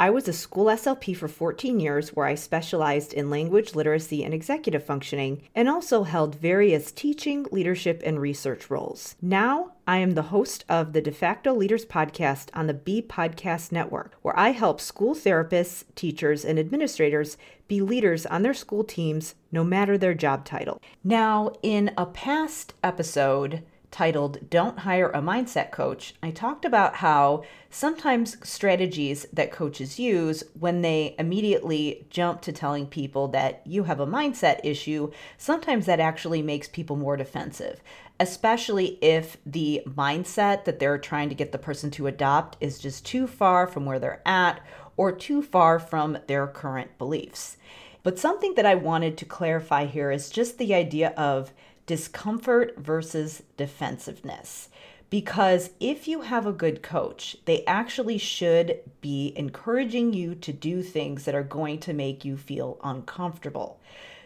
I was a school SLP for 14 years where I specialized in language literacy and executive functioning and also held various teaching, leadership, and research roles. Now, I am the host of the De facto Leaders podcast on the B Podcast Network, where I help school therapists, teachers, and administrators be leaders on their school teams no matter their job title. Now, in a past episode, titled Don't Hire a Mindset Coach, I talked about how sometimes strategies that coaches use when they immediately jump to telling people that you have a mindset issue, sometimes that actually makes people more defensive, especially if the mindset that they're trying to get the person to adopt is just too far from where they're at or too far from their current beliefs. But something that I wanted to clarify here is just the idea of discomfort versus defensiveness. Because if you have a good coach, they actually should be encouraging you to do things that are going to make you feel uncomfortable.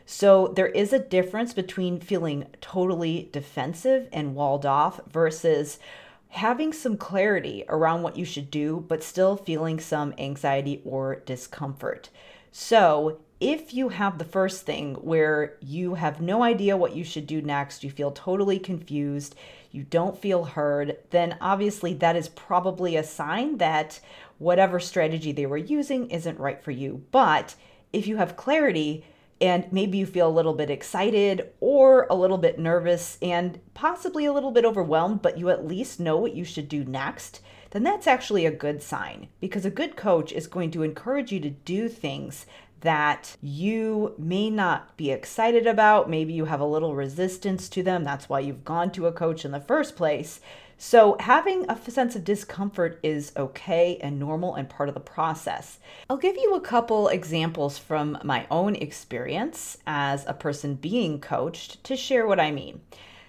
So there is a difference between feeling totally defensive and walled off versus having some clarity around what you should do, but still feeling some anxiety or discomfort. So if you have the first thing where you have no idea what you should do next, you feel totally confused, you don't feel heard, then obviously that is probably a sign that whatever strategy they were using isn't right for you. But if you have clarity, and maybe you feel a little bit excited or a little bit nervous and possibly a little bit overwhelmed, but you at least know what you should do next, then that's actually a good sign because a good coach is going to encourage you to do things that you may not be excited about. Maybe you have a little resistance to them. That's why you've gone to a coach in the first place. So, having a sense of discomfort is okay and normal and part of the process. I'll give you a couple examples from my own experience as a person being coached to share what I mean.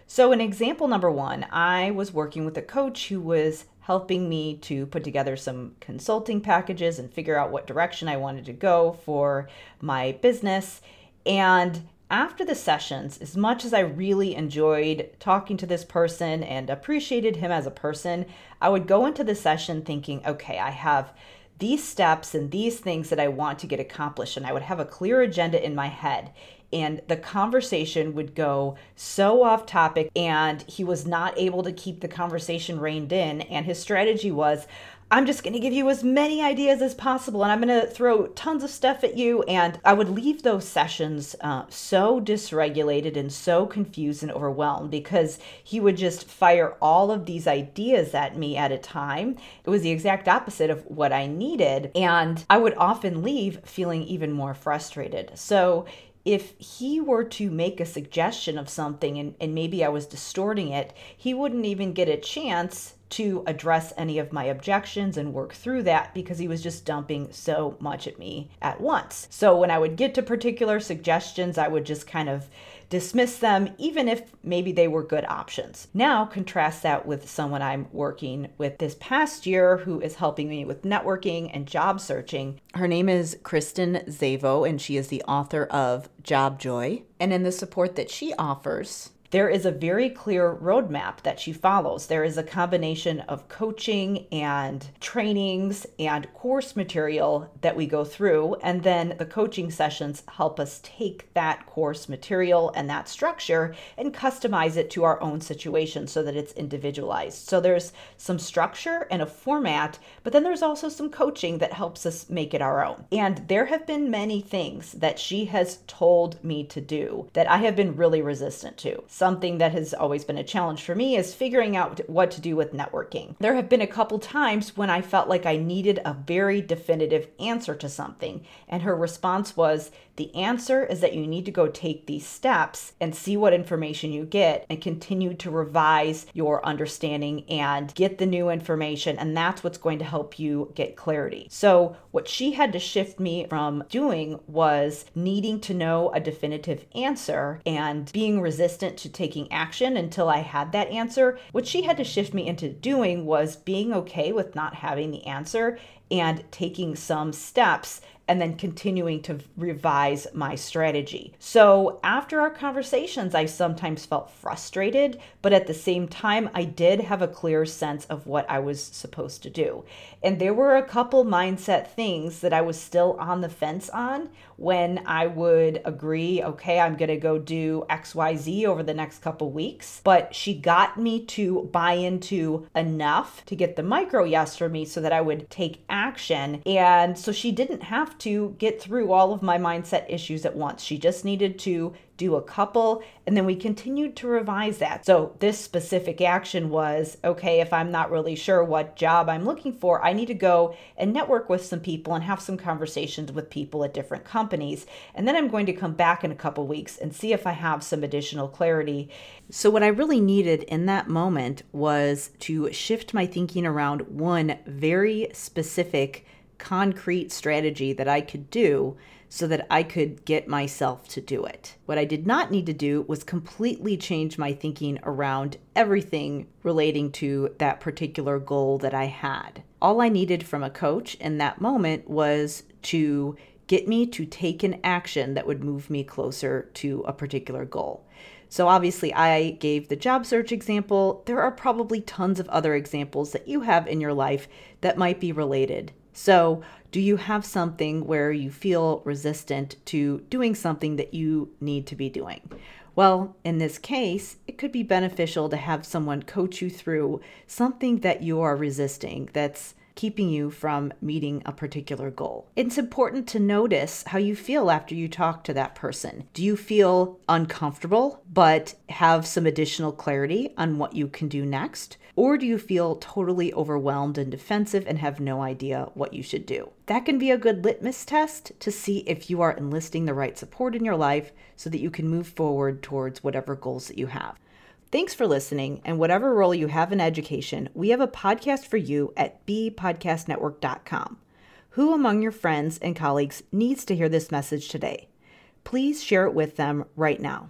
So, in example number one, I was working with a coach who was helping me to put together some consulting packages and figure out what direction I wanted to go for my business. And after the sessions, as much as I really enjoyed talking to this person and appreciated him as a person, I would go into the session thinking, okay, I have these steps and these things that I want to get accomplished, and I would have a clear agenda in my head and the conversation would go so off topic and he was not able to keep the conversation reined in and his strategy was I'm just going to give you as many ideas as possible and I'm going to throw tons of stuff at you. And I would leave those sessions uh, so dysregulated and so confused and overwhelmed because he would just fire all of these ideas at me at a time. It was the exact opposite of what I needed. And I would often leave feeling even more frustrated. So if he were to make a suggestion of something and, and maybe I was distorting it, he wouldn't even get a chance to address any of my objections and work through that because he was just dumping so much at me at once. So when I would get to particular suggestions, I would just kind of dismiss them, even if maybe they were good options. Now, contrast that with someone I'm working with this past year who is helping me with networking and job searching. Her name is Kristen Zavo, and she is the author of Job Joy. And in the support that she offers, there is a very clear roadmap that she follows. There is a combination of coaching and trainings and course material that we go through. And then the coaching sessions help us take that course material and that structure and customize it to our own situation so that it's individualized. So there's some structure and a format, but then there's also some coaching that helps us make it our own. And there have been many things that she has told me to do that I have been really resistant to something that has always been a challenge for me is figuring out what to do with networking. There have been a couple times when I felt like I needed a very definitive answer to something, and her response was, The answer is that you need to go take these steps and see what information you get and continue to revise your understanding and get the new information. And that's what's going to help you get clarity. So, what she had to shift me from doing was needing to know a definitive answer and being resistant to taking action until I had that answer. What she had to shift me into doing was being okay with not having the answer and taking some steps and then continuing to revise my strategy. So, after our conversations, I sometimes felt frustrated, but at the same time, I did have a clear sense of what I was supposed to do. And there were a couple mindset things that I was still on the fence on when I would agree, okay, I'm going to go do XYZ over the next couple weeks. But she got me to buy into enough to get the micro yes for me so that I would take action. And so she didn't have to get through all of my mindset issues at once. She just needed to do a couple, and then we continued to revise that. So, this specific action was okay, if I'm not really sure what job I'm looking for, I need to go and network with some people and have some conversations with people at different companies. And then I'm going to come back in a couple weeks and see if I have some additional clarity. So, what I really needed in that moment was to shift my thinking around one very specific concrete strategy that I could do so that I could get myself to do it. What I did not need to do was completely change my thinking around everything relating to that particular goal that I had. All I needed from a coach in that moment was to get me to take an action that would move me closer to a particular goal. So, obviously, I gave the job search example. There are probably tons of other examples that you have in your life that might be related so, do you have something where you feel resistant to doing something that you need to be doing? Well, in this case, it could be beneficial to have someone coach you through something that you are resisting that's keeping you from meeting a particular goal. It's important to notice how you feel after you talk to that person. Do you feel uncomfortable but have some additional clarity on what you can do next? Or do you feel totally overwhelmed and defensive and have no idea what you should do? That can be a good litmus test to see if you are enlisting the right support in your life so that you can move forward towards whatever goals that you have. Thanks for listening, and whatever role you have in education, we have a podcast for you at bpodcastnetwork.com. Who among your friends and colleagues needs to hear this message today? Please share it with them right now.